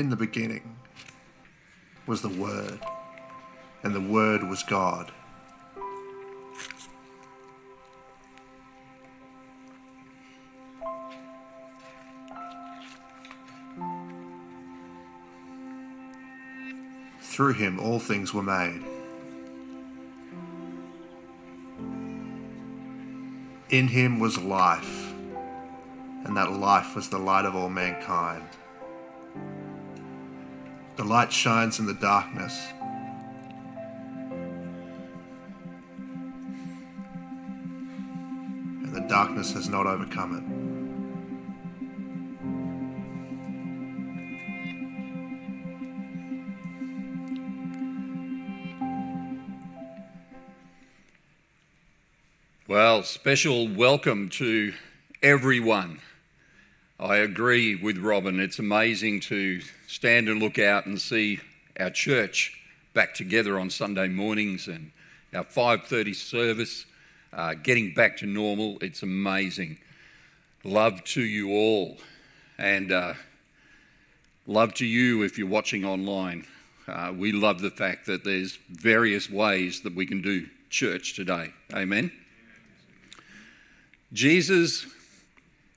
In the beginning was the Word, and the Word was God. Through him all things were made. In him was life, and that life was the light of all mankind. The light shines in the darkness. And the darkness has not overcome it. Well, special welcome to everyone. I agree with Robin. It's amazing to stand and look out and see our church back together on Sunday mornings and our 5:30 service uh, getting back to normal. It's amazing. Love to you all, and uh, love to you if you're watching online. Uh, we love the fact that there's various ways that we can do church today. Amen. Jesus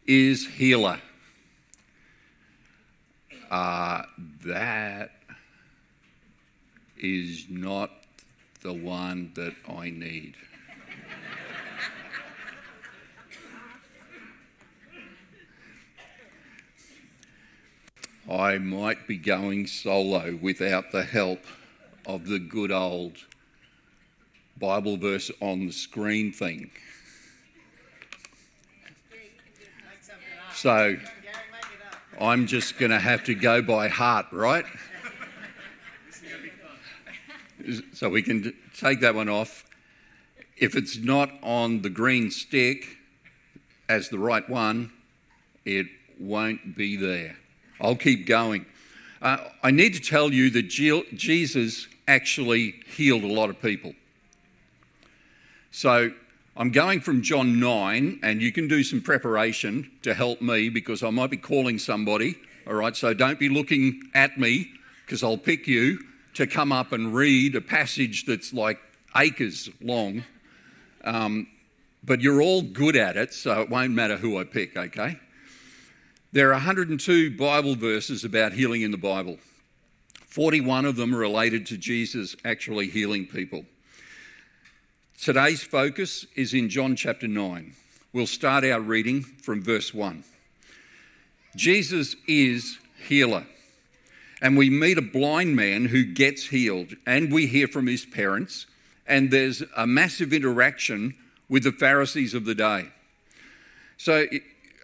is healer. Uh, that is not the one that I need. I might be going solo without the help of the good old Bible verse on the screen thing. So I'm just going to have to go by heart, right? So we can take that one off. If it's not on the green stick as the right one, it won't be there. I'll keep going. Uh, I need to tell you that Jesus actually healed a lot of people. So I'm going from John 9, and you can do some preparation to help me because I might be calling somebody. All right, so don't be looking at me because I'll pick you to come up and read a passage that's like acres long. Um, but you're all good at it, so it won't matter who I pick, okay? There are 102 Bible verses about healing in the Bible. 41 of them are related to Jesus actually healing people. Today's focus is in John chapter 9. We'll start our reading from verse 1. Jesus is healer. And we meet a blind man who gets healed, and we hear from his parents, and there's a massive interaction with the Pharisees of the day. So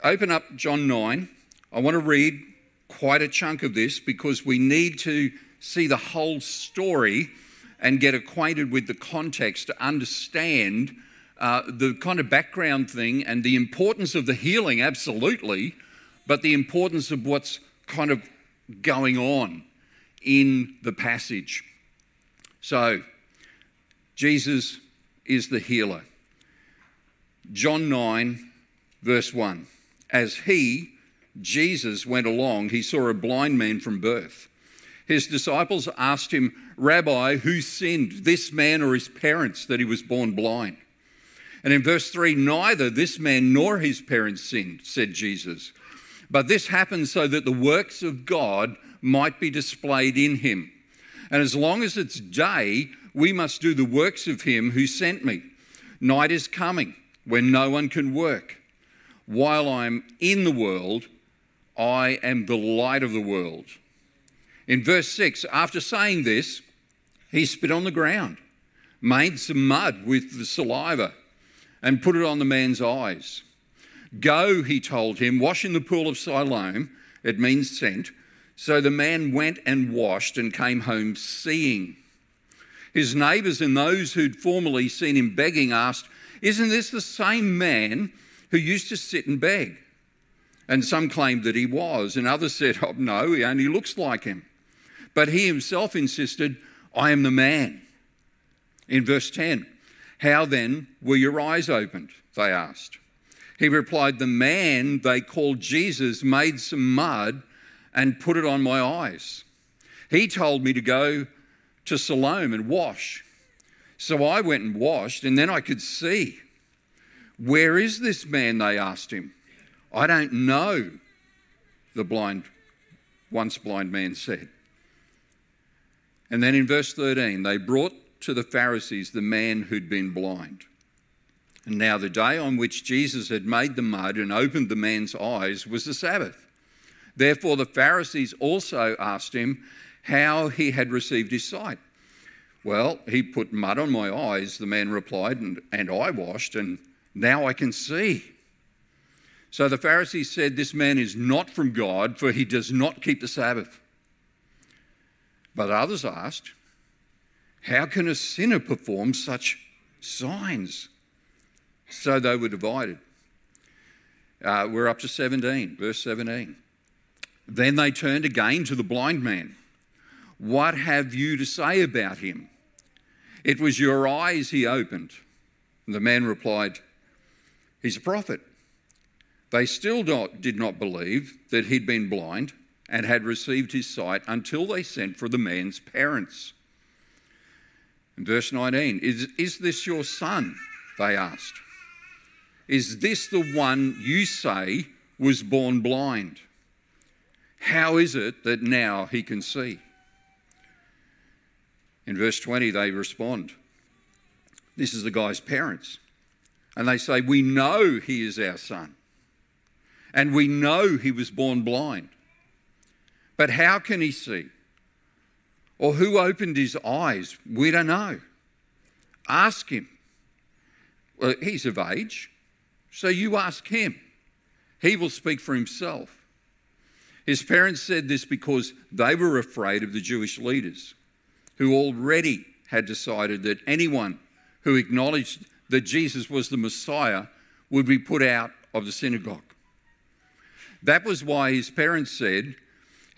open up John 9. I want to read quite a chunk of this because we need to see the whole story and get acquainted with the context to understand uh, the kind of background thing and the importance of the healing, absolutely, but the importance of what's kind of going on in the passage. So, Jesus is the healer. John 9, verse 1. As he, Jesus, went along, he saw a blind man from birth. His disciples asked him, Rabbi, who sinned, this man or his parents, that he was born blind? And in verse 3, neither this man nor his parents sinned, said Jesus. But this happened so that the works of God might be displayed in him. And as long as it's day, we must do the works of him who sent me. Night is coming when no one can work. While I'm in the world, I am the light of the world. In verse 6, after saying this, he spit on the ground, made some mud with the saliva, and put it on the man's eyes. Go, he told him, wash in the pool of Siloam, it means sent. So the man went and washed and came home seeing. His neighbours and those who'd formerly seen him begging asked, Isn't this the same man who used to sit and beg? And some claimed that he was, and others said, Oh, no, he only looks like him. But he himself insisted, I am the man. In verse 10, how then were your eyes opened? They asked. He replied, The man they called Jesus made some mud and put it on my eyes. He told me to go to Siloam and wash. So I went and washed, and then I could see. Where is this man? They asked him. I don't know, the blind, once blind man said. And then in verse 13, they brought to the Pharisees the man who'd been blind. And now the day on which Jesus had made the mud and opened the man's eyes was the Sabbath. Therefore, the Pharisees also asked him how he had received his sight. Well, he put mud on my eyes, the man replied, and, and I washed, and now I can see. So the Pharisees said, This man is not from God, for he does not keep the Sabbath. But others asked, How can a sinner perform such signs? So they were divided. Uh, we're up to 17, verse 17. Then they turned again to the blind man. What have you to say about him? It was your eyes he opened. And the man replied, He's a prophet. They still did not believe that he'd been blind and had received his sight until they sent for the man's parents. In verse 19, is, is this your son? They asked. Is this the one you say was born blind? How is it that now he can see? In verse 20, they respond. This is the guy's parents. And they say, We know he is our son. And we know he was born blind. But how can he see? Or who opened his eyes? We don't know. Ask him. Well, he's of age, so you ask him. He will speak for himself. His parents said this because they were afraid of the Jewish leaders who already had decided that anyone who acknowledged that Jesus was the Messiah would be put out of the synagogue. That was why his parents said,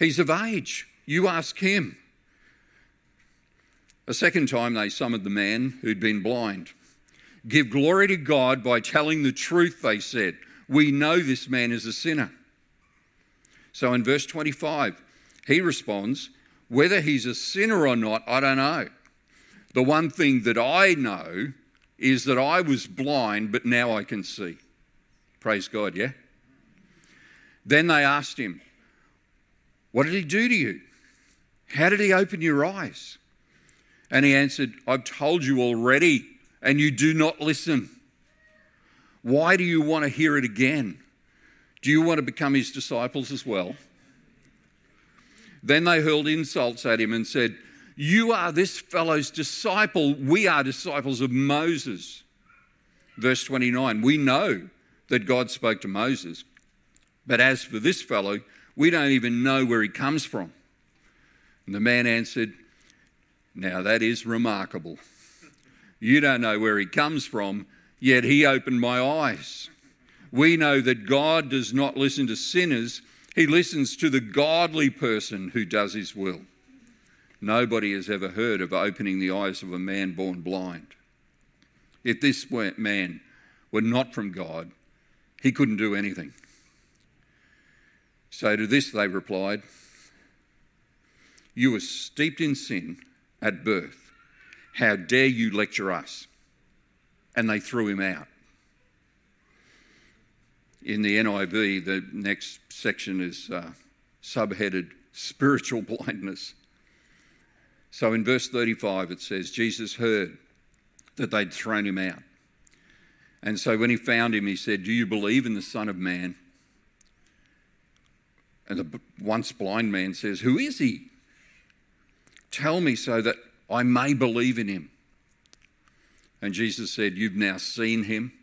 He's of age. You ask him. A second time, they summoned the man who'd been blind. Give glory to God by telling the truth, they said. We know this man is a sinner. So in verse 25, he responds, whether he's a sinner or not, I don't know. The one thing that I know is that I was blind, but now I can see. Praise God, yeah? Then they asked him, What did he do to you? How did he open your eyes? And he answered, I've told you already, and you do not listen. Why do you want to hear it again? Do you want to become his disciples as well? Then they hurled insults at him and said, You are this fellow's disciple. We are disciples of Moses. Verse 29 We know that God spoke to Moses, but as for this fellow, we don't even know where he comes from. And the man answered, Now that is remarkable. You don't know where he comes from, yet he opened my eyes. We know that God does not listen to sinners he listens to the godly person who does his will. Nobody has ever heard of opening the eyes of a man born blind. If this man were not from God, he couldn't do anything. So to this they replied, You were steeped in sin at birth. How dare you lecture us? And they threw him out in the NIV, the next section is uh, subheaded Spiritual Blindness. So in verse 35, it says, Jesus heard that they'd thrown him out. And so when he found him, he said, Do you believe in the Son of Man? And the once blind man says, Who is he? Tell me so that I may believe in him. And Jesus said, You've now seen him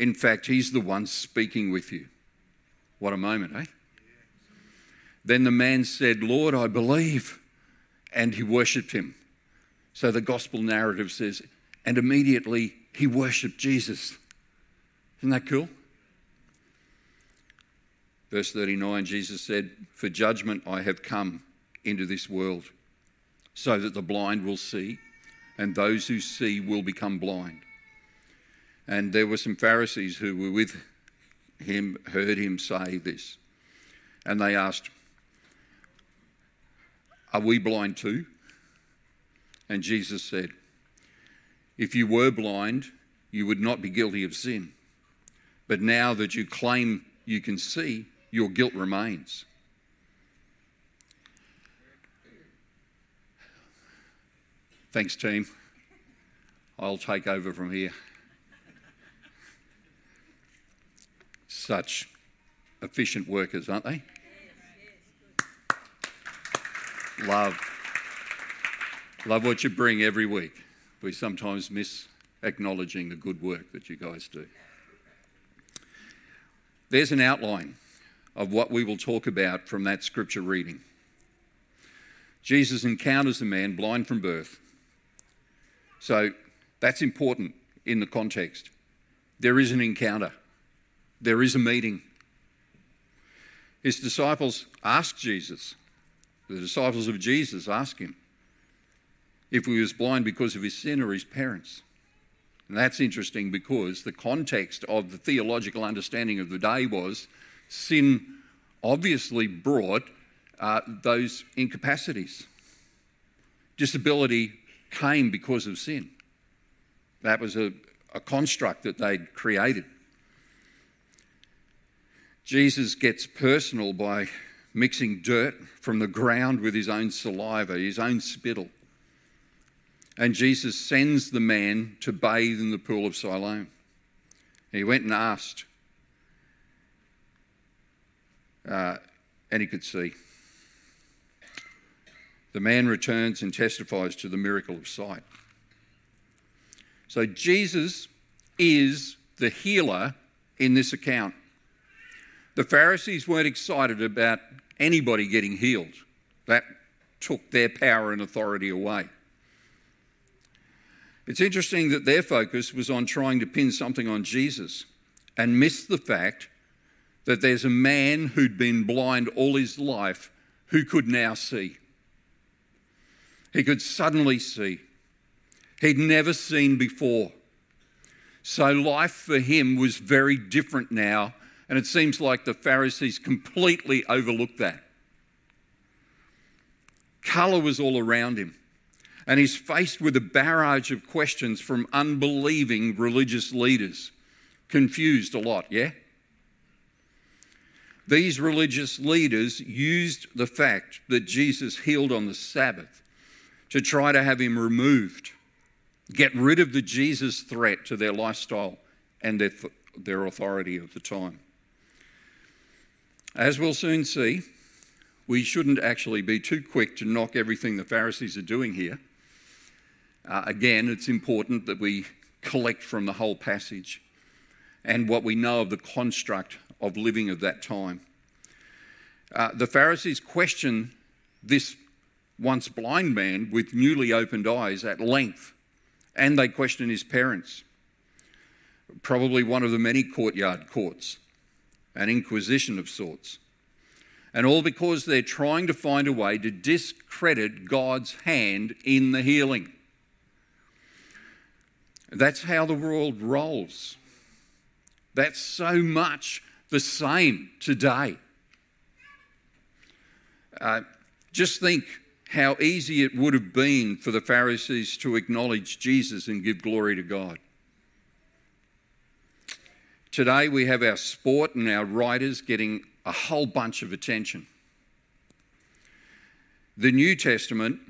in fact, he's the one speaking with you. What a moment, eh? Then the man said, Lord, I believe. And he worshipped him. So the gospel narrative says, and immediately he worshipped Jesus. Isn't that cool? Verse 39 Jesus said, For judgment I have come into this world, so that the blind will see, and those who see will become blind. And there were some Pharisees who were with him, heard him say this. And they asked, Are we blind too? And Jesus said, If you were blind, you would not be guilty of sin. But now that you claim you can see, your guilt remains. Thanks, team. I'll take over from here. Such efficient workers, aren't they? Love. Love what you bring every week. We sometimes miss acknowledging the good work that you guys do. There's an outline of what we will talk about from that scripture reading. Jesus encounters a man blind from birth. So that's important in the context. There is an encounter, there is a meeting. His disciples ask Jesus, the disciples of Jesus ask him if he was blind because of his sin or his parents. And that's interesting because the context of the theological understanding of the day was sin obviously brought uh, those incapacities. Disability came because of sin. That was a, a construct that they'd created. Jesus gets personal by mixing dirt from the ground with his own saliva, his own spittle. And Jesus sends the man to bathe in the pool of Siloam. He went and asked, uh, and he could see. The man returns and testifies to the miracle of sight. So Jesus is the healer in this account. The Pharisees weren't excited about anybody getting healed, that took their power and authority away. It's interesting that their focus was on trying to pin something on Jesus and missed the fact that there's a man who'd been blind all his life who could now see. He could suddenly see. He'd never seen before. So life for him was very different now, and it seems like the Pharisees completely overlooked that. Colour was all around him and he's faced with a barrage of questions from unbelieving religious leaders. Confused a lot, yeah? These religious leaders used the fact that Jesus healed on the Sabbath to try to have him removed, get rid of the Jesus threat to their lifestyle and their, their authority of the time. As we'll soon see, we shouldn't actually be too quick to knock everything the Pharisees are doing here uh, again, it's important that we collect from the whole passage and what we know of the construct of living of that time. Uh, the Pharisees question this once blind man with newly opened eyes at length, and they question his parents. Probably one of the many courtyard courts, an inquisition of sorts. And all because they're trying to find a way to discredit God's hand in the healing. That's how the world rolls. That's so much the same today. Uh, just think how easy it would have been for the Pharisees to acknowledge Jesus and give glory to God. Today we have our sport and our writers getting a whole bunch of attention. The New Testament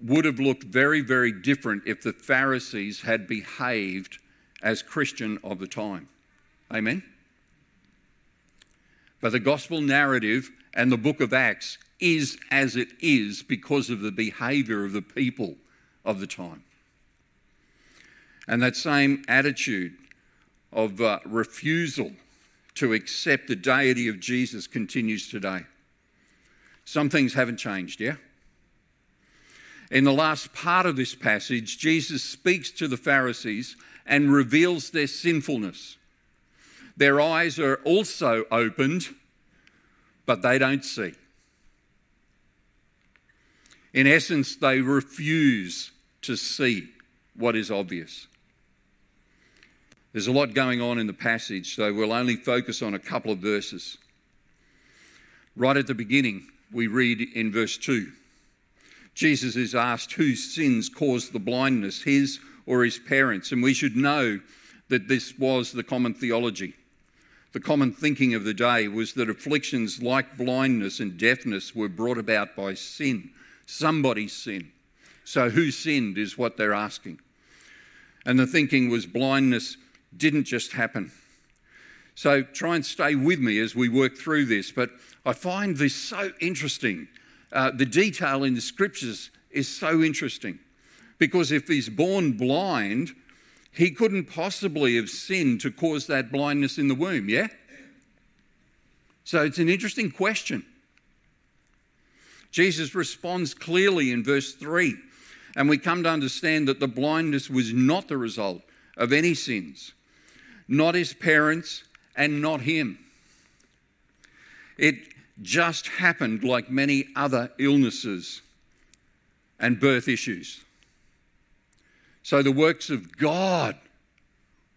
would have looked very, very different if the Pharisees had behaved as Christian of the time. Amen? But the gospel narrative and the book of Acts is as it is because of the behavior of the people of the time. And that same attitude of uh, refusal to accept the deity of Jesus continues today. Some things haven't changed, yeah? In the last part of this passage, Jesus speaks to the Pharisees and reveals their sinfulness. Their eyes are also opened, but they don't see. In essence, they refuse to see what is obvious. There's a lot going on in the passage, so we'll only focus on a couple of verses. Right at the beginning, we read in verse 2 Jesus is asked whose sins caused the blindness, his or his parents. And we should know that this was the common theology. The common thinking of the day was that afflictions like blindness and deafness were brought about by sin, somebody's sin. So, who sinned is what they're asking. And the thinking was blindness didn't just happen. So, try and stay with me as we work through this. But I find this so interesting uh, the detail in the scriptures is so interesting because if he's born blind, he couldn't possibly have sinned to cause that blindness in the womb, yeah? So it's an interesting question. Jesus responds clearly in verse 3, and we come to understand that the blindness was not the result of any sins, not his parents, and not him. It just happened like many other illnesses and birth issues. So the works of God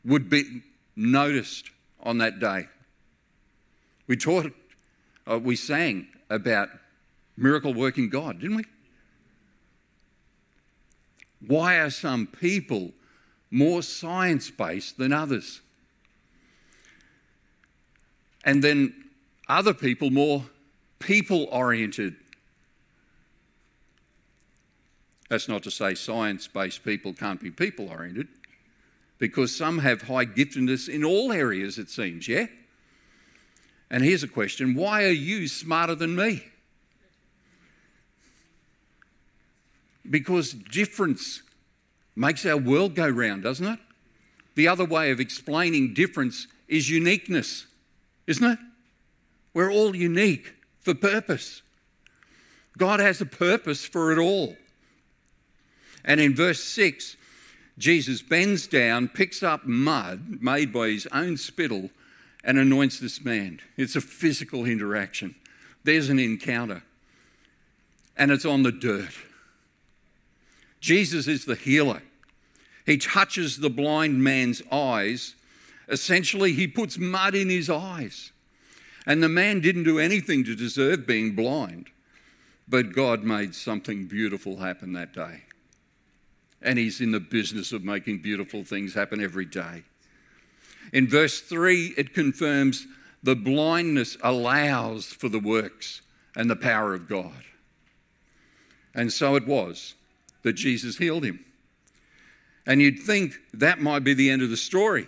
would be noticed on that day. We taught, uh, we sang about miracle working God, didn't we? Why are some people more science based than others? And then other people more people oriented. That's not to say science based people can't be people oriented, because some have high giftedness in all areas, it seems, yeah? And here's a question why are you smarter than me? Because difference makes our world go round, doesn't it? The other way of explaining difference is uniqueness, isn't it? We're all unique for purpose. God has a purpose for it all. And in verse 6, Jesus bends down, picks up mud made by his own spittle, and anoints this man. It's a physical interaction. There's an encounter, and it's on the dirt. Jesus is the healer. He touches the blind man's eyes. Essentially, he puts mud in his eyes. And the man didn't do anything to deserve being blind, but God made something beautiful happen that day. And he's in the business of making beautiful things happen every day. In verse 3, it confirms the blindness allows for the works and the power of God. And so it was that Jesus healed him. And you'd think that might be the end of the story,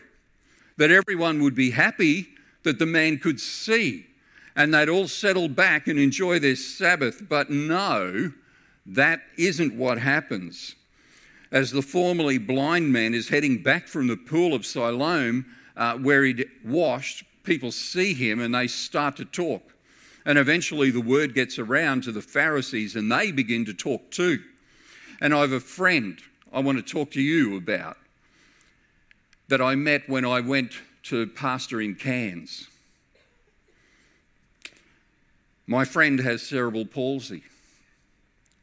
that everyone would be happy that the man could see and they'd all settle back and enjoy their Sabbath. But no, that isn't what happens. As the formerly blind man is heading back from the pool of Siloam, uh, where he'd washed, people see him and they start to talk. And eventually the word gets around to the Pharisees and they begin to talk too. And I have a friend I want to talk to you about that I met when I went to pastor in Cairns. My friend has cerebral palsy.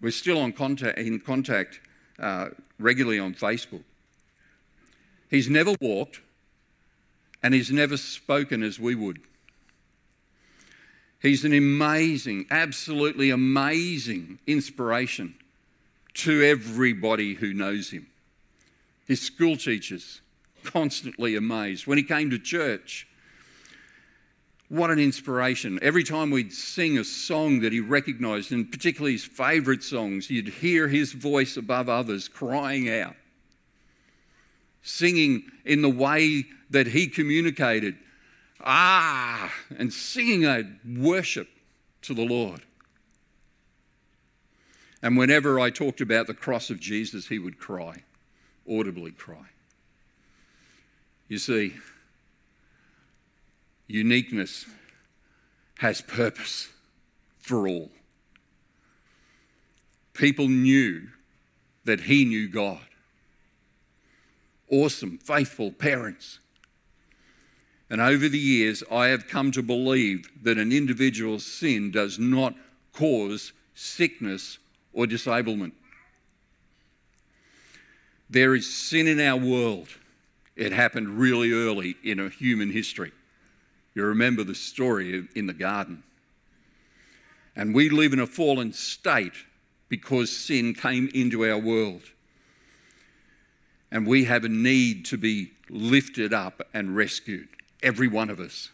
We're still on contact, in contact uh, regularly on Facebook. He's never walked and he's never spoken as we would. He's an amazing, absolutely amazing inspiration to everybody who knows him. His school teachers, constantly amazed. When he came to church, what an inspiration. Every time we'd sing a song that he recognized, and particularly his favorite songs, you'd hear his voice above others crying out, singing in the way that he communicated. Ah, and singing a worship to the Lord. And whenever I talked about the cross of Jesus, he would cry, audibly cry. You see, uniqueness has purpose for all. People knew that he knew God. Awesome, faithful parents. And over the years, I have come to believe that an individual's sin does not cause sickness or disablement. There is sin in our world it happened really early in human history. You remember the story in the garden. And we live in a fallen state because sin came into our world. And we have a need to be lifted up and rescued. Every one of us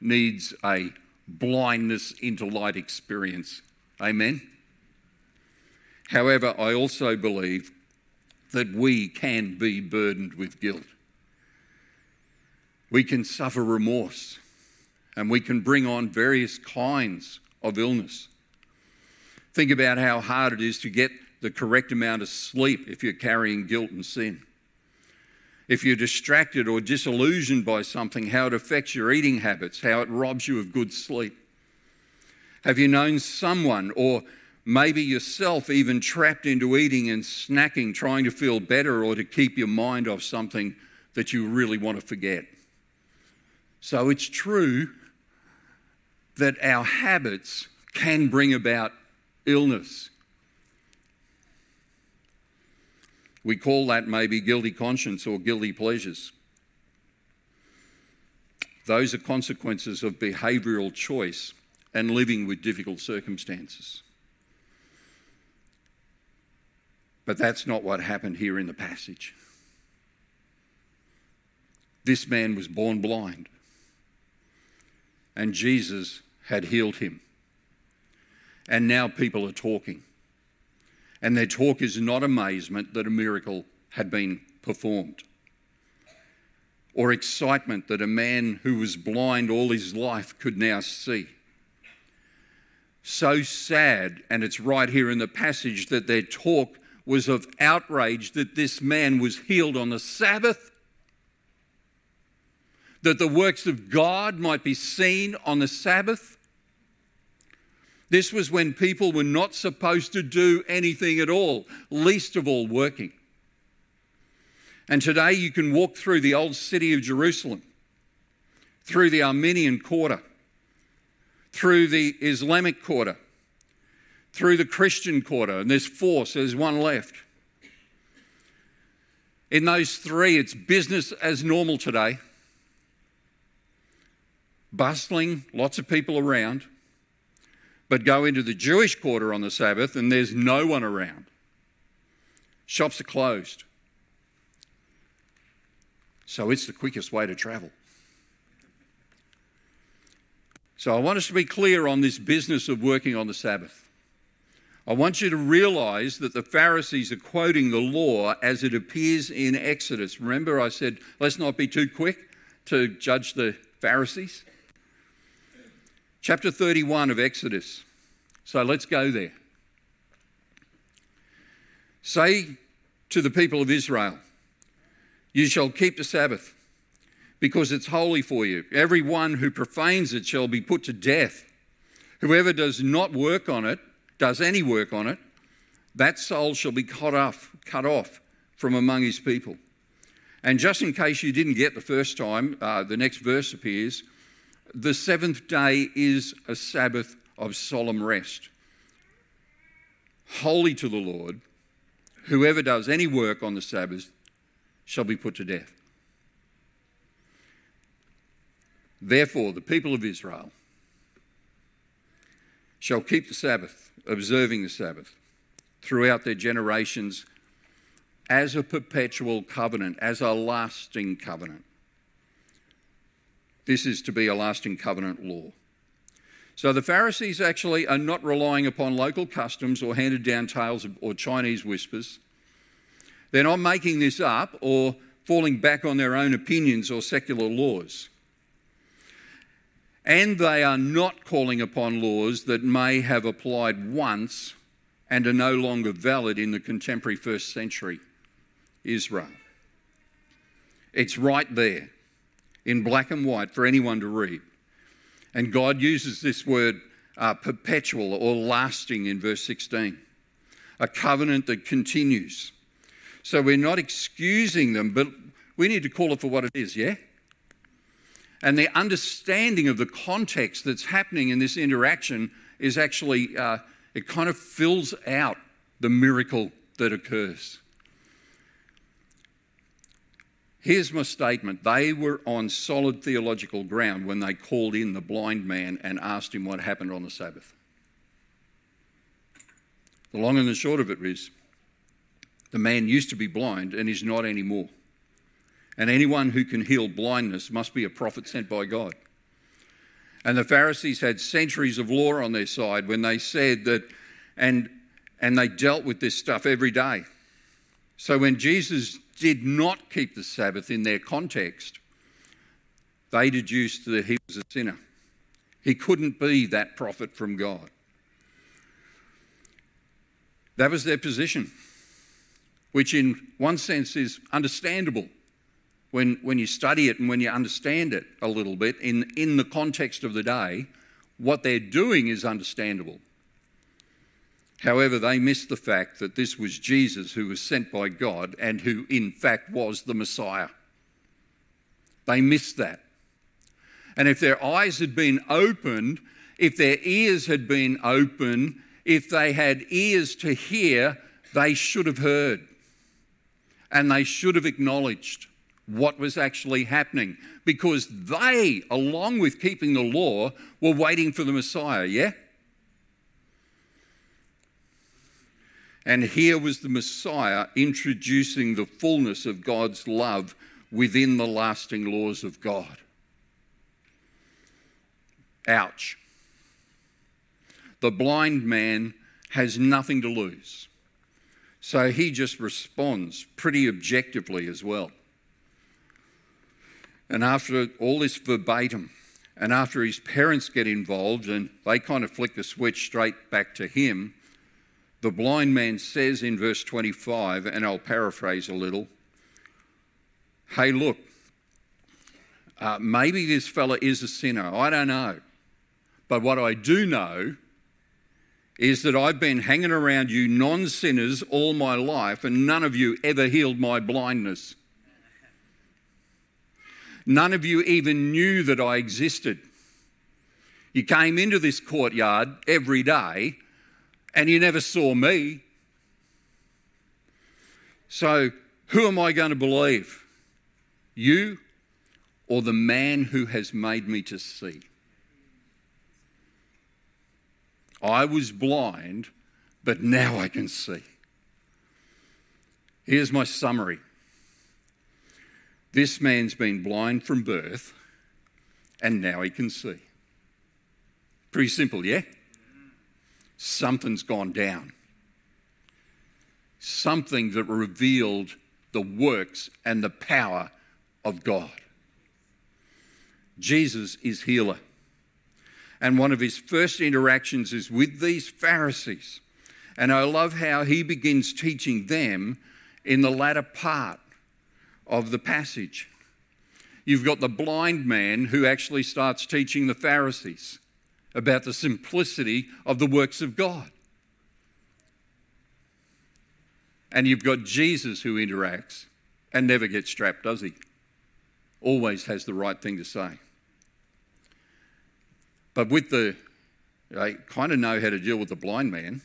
needs a blindness into light experience. Amen? However, I also believe that we can be burdened with guilt. We can suffer remorse and we can bring on various kinds of illness. Think about how hard it is to get the correct amount of sleep if you're carrying guilt and sin. If you're distracted or disillusioned by something, how it affects your eating habits, how it robs you of good sleep. Have you known someone or maybe yourself even trapped into eating and snacking, trying to feel better or to keep your mind off something that you really want to forget? So it's true that our habits can bring about illness. We call that maybe guilty conscience or guilty pleasures. Those are consequences of behavioural choice and living with difficult circumstances. But that's not what happened here in the passage. This man was born blind, and Jesus had healed him. And now people are talking. And their talk is not amazement that a miracle had been performed, or excitement that a man who was blind all his life could now see. So sad, and it's right here in the passage that their talk was of outrage that this man was healed on the Sabbath, that the works of God might be seen on the Sabbath. This was when people were not supposed to do anything at all, least of all working. And today you can walk through the old city of Jerusalem, through the Armenian quarter, through the Islamic quarter, through the Christian quarter, and there's four, so there's one left. In those three, it's business as normal today. Bustling, lots of people around but go into the Jewish quarter on the Sabbath and there's no one around. Shops are closed. So it's the quickest way to travel. So I want us to be clear on this business of working on the Sabbath. I want you to realize that the Pharisees are quoting the law as it appears in Exodus. Remember, I said, let's not be too quick to judge the Pharisees? Chapter 31 of Exodus. So let's go there. Say to the people of Israel, You shall keep the Sabbath, because it's holy for you. Every one who profanes it shall be put to death. Whoever does not work on it, does any work on it, that soul shall be cut off, cut off from among his people. And just in case you didn't get the first time, uh, the next verse appears the seventh day is a Sabbath of solemn rest. Holy to the Lord, whoever does any work on the Sabbath shall be put to death. Therefore, the people of Israel shall keep the Sabbath, observing the Sabbath, throughout their generations as a perpetual covenant, as a lasting covenant. This is to be a lasting covenant law. So the Pharisees actually are not relying upon local customs or handed down tales or Chinese whispers. They're not making this up or falling back on their own opinions or secular laws. And they are not calling upon laws that may have applied once and are no longer valid in the contemporary first century Israel. It's right there in black and white for anyone to read. And God uses this word uh, perpetual or lasting in verse 16, a covenant that continues. So we're not excusing them, but we need to call it for what it is, yeah? And the understanding of the context that's happening in this interaction is actually, uh, it kind of fills out the miracle that occurs. Here's my statement they were on solid theological ground when they called in the blind man and asked him what happened on the Sabbath. The long and the short of it is the man used to be blind and is not anymore. And anyone who can heal blindness must be a prophet sent by God. And the Pharisees had centuries of law on their side when they said that, and, and they dealt with this stuff every day. So when Jesus did not keep the Sabbath in their context, they deduced that he was a sinner. He couldn't be that prophet from God. That was their position, which in one sense is understandable when, when you study it and when you understand it a little bit in, in the context of the day. What they're doing is understandable. However, they missed the fact that this was Jesus who was sent by God and who, in fact, was the Messiah. They missed that. And if their eyes had been opened, if their ears had been open, if they had ears to hear, they should have heard. And they should have acknowledged what was actually happening because they, along with keeping the law, were waiting for the Messiah, yeah? And here was the Messiah introducing the fullness of God's love within the lasting laws of God. Ouch. The blind man has nothing to lose. So he just responds pretty objectively as well. And after all this verbatim, and after his parents get involved and they kind of flick the switch straight back to him, the blind man says in verse 25, and I'll paraphrase a little Hey, look, uh, maybe this fella is a sinner. I don't know. But what I do know is that I've been hanging around you non sinners all my life, and none of you ever healed my blindness. None of you even knew that I existed. You came into this courtyard every day and you never saw me. So, who am I going to believe? You or the man who has made me to see? I was blind, but now I can see. Here's my summary this man's been blind from birth, and now he can see. Pretty simple, yeah? Something's gone down. Something that revealed the works and the power of God. Jesus is healer. And one of his first interactions is with these Pharisees. And I love how he begins teaching them in the latter part of the passage. You've got the blind man who actually starts teaching the Pharisees about the simplicity of the works of God. And you've got Jesus who interacts and never gets strapped, does he? Always has the right thing to say. But with the, I kind of know how to deal with the blind man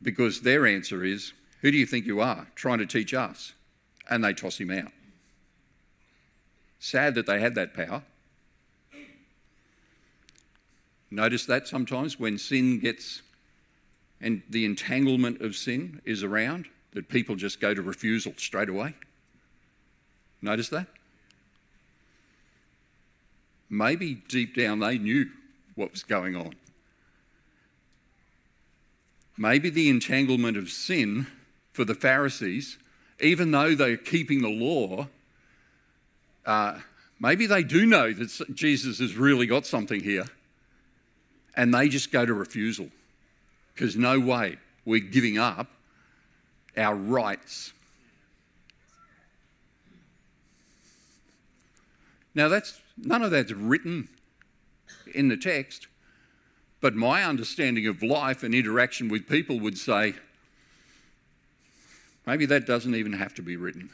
because their answer is, Who do you think you are trying to teach us? And they toss him out. Sad that they had that power. Notice that sometimes when sin gets and the entanglement of sin is around, that people just go to refusal straight away. Notice that? Maybe deep down they knew what was going on. Maybe the entanglement of sin for the Pharisees, even though they're keeping the law, uh, maybe they do know that Jesus has really got something here and they just go to refusal because no way we're giving up our rights Now, that's, none of that's written in the text, but my understanding of life and interaction with people would say maybe that doesn't even have to be written.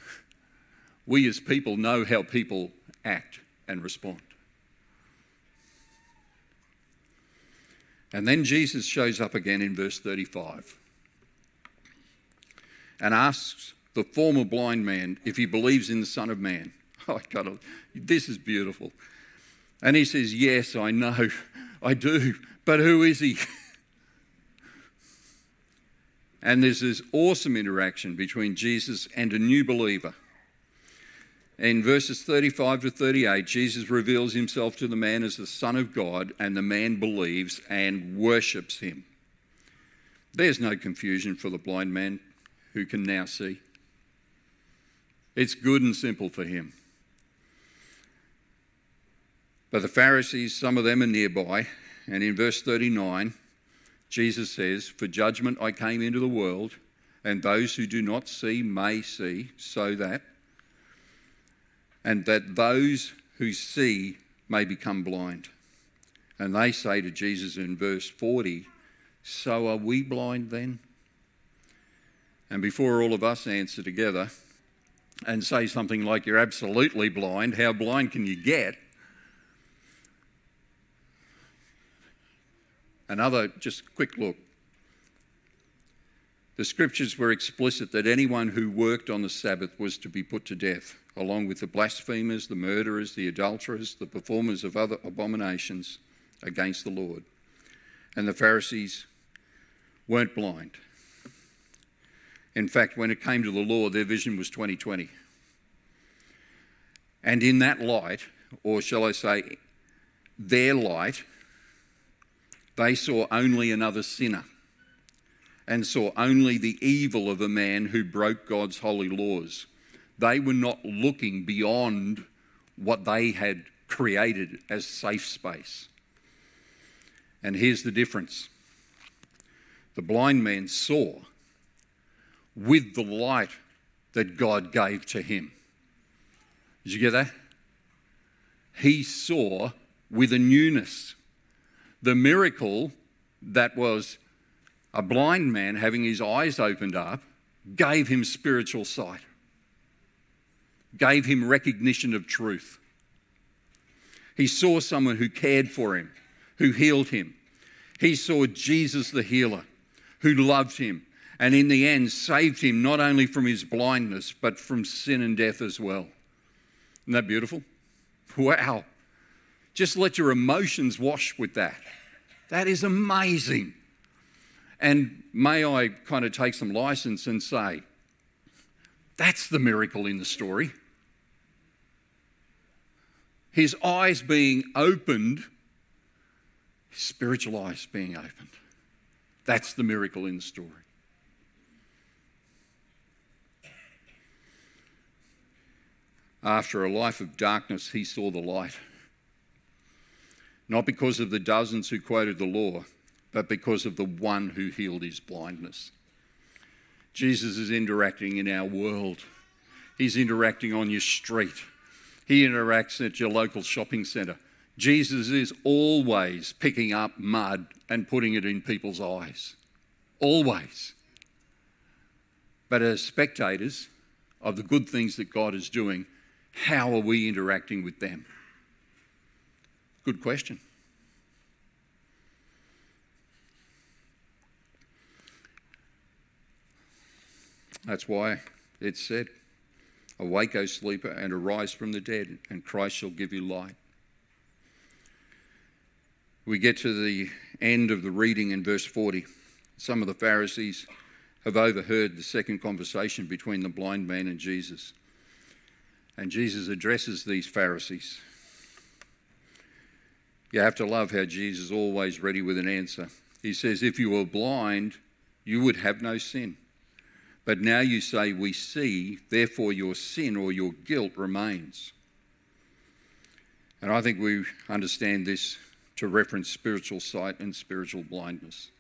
We as people know how people act and respond. And then Jesus shows up again in verse 35 and asks the former blind man if he believes in the Son of Man. Oh, God, this is beautiful. And he says, Yes, I know, I do, but who is he? and there's this awesome interaction between Jesus and a new believer. In verses 35 to 38, Jesus reveals himself to the man as the Son of God, and the man believes and worships him. There's no confusion for the blind man who can now see. It's good and simple for him. But the Pharisees, some of them are nearby, and in verse 39, Jesus says, For judgment I came into the world, and those who do not see may see, so that, and that those who see may become blind. And they say to Jesus in verse 40, So are we blind then? And before all of us answer together and say something like, You're absolutely blind, how blind can you get? Another just quick look. The scriptures were explicit that anyone who worked on the Sabbath was to be put to death, along with the blasphemers, the murderers, the adulterers, the performers of other abominations against the Lord. And the Pharisees weren't blind. In fact, when it came to the law, their vision was 2020. And in that light, or shall I say, their light, they saw only another sinner and saw only the evil of a man who broke God's holy laws. They were not looking beyond what they had created as safe space. And here's the difference the blind man saw with the light that God gave to him. Did you get that? He saw with a newness. The miracle that was a blind man having his eyes opened up gave him spiritual sight, gave him recognition of truth. He saw someone who cared for him, who healed him. He saw Jesus the healer, who loved him, and in the end saved him not only from his blindness, but from sin and death as well. Isn't that beautiful? Wow. Just let your emotions wash with that. That is amazing. And may I kind of take some license and say, that's the miracle in the story. His eyes being opened, his spiritual eyes being opened. That's the miracle in the story. After a life of darkness, he saw the light. Not because of the dozens who quoted the law, but because of the one who healed his blindness. Jesus is interacting in our world. He's interacting on your street. He interacts at your local shopping centre. Jesus is always picking up mud and putting it in people's eyes. Always. But as spectators of the good things that God is doing, how are we interacting with them? Good question. That's why it's said, Awake, O sleeper, and arise from the dead, and Christ shall give you light. We get to the end of the reading in verse 40. Some of the Pharisees have overheard the second conversation between the blind man and Jesus. And Jesus addresses these Pharisees. You have to love how Jesus is always ready with an answer. He says, If you were blind, you would have no sin. But now you say, We see, therefore your sin or your guilt remains. And I think we understand this to reference spiritual sight and spiritual blindness.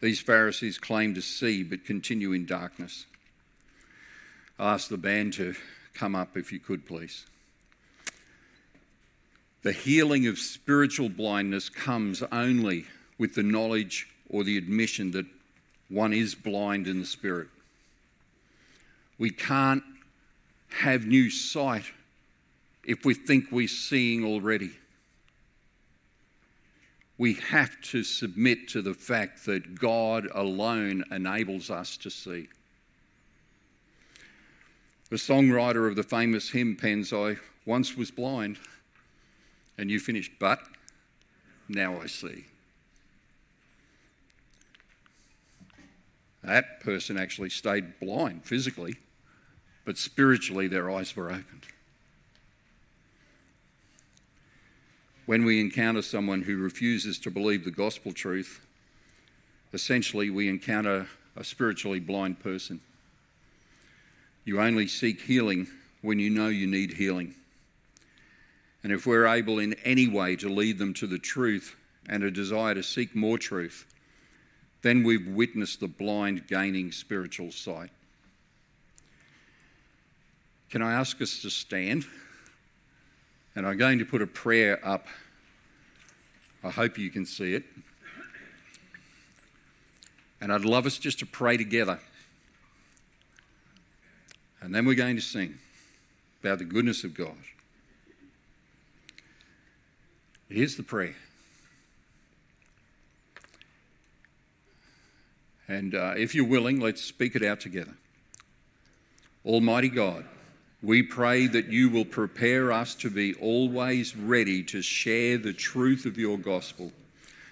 These Pharisees claim to see but continue in darkness. I ask the band to come up if you could, please. The healing of spiritual blindness comes only with the knowledge or the admission that one is blind in the spirit. We can't have new sight if we think we're seeing already. We have to submit to the fact that God alone enables us to see. The songwriter of the famous hymn pens, I once was blind, and you finished, but now I see. That person actually stayed blind physically, but spiritually their eyes were opened. When we encounter someone who refuses to believe the gospel truth, essentially we encounter a spiritually blind person. You only seek healing when you know you need healing. And if we're able in any way to lead them to the truth and a desire to seek more truth, then we've witnessed the blind gaining spiritual sight. Can I ask us to stand? And I'm going to put a prayer up. I hope you can see it. And I'd love us just to pray together. And then we're going to sing about the goodness of God. Here's the prayer. And uh, if you're willing, let's speak it out together. Almighty God, we pray that you will prepare us to be always ready to share the truth of your gospel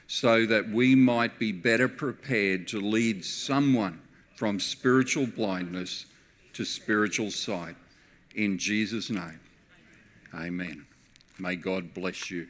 so that we might be better prepared to lead someone from spiritual blindness to spiritual sight. In Jesus' name, amen. May God bless you.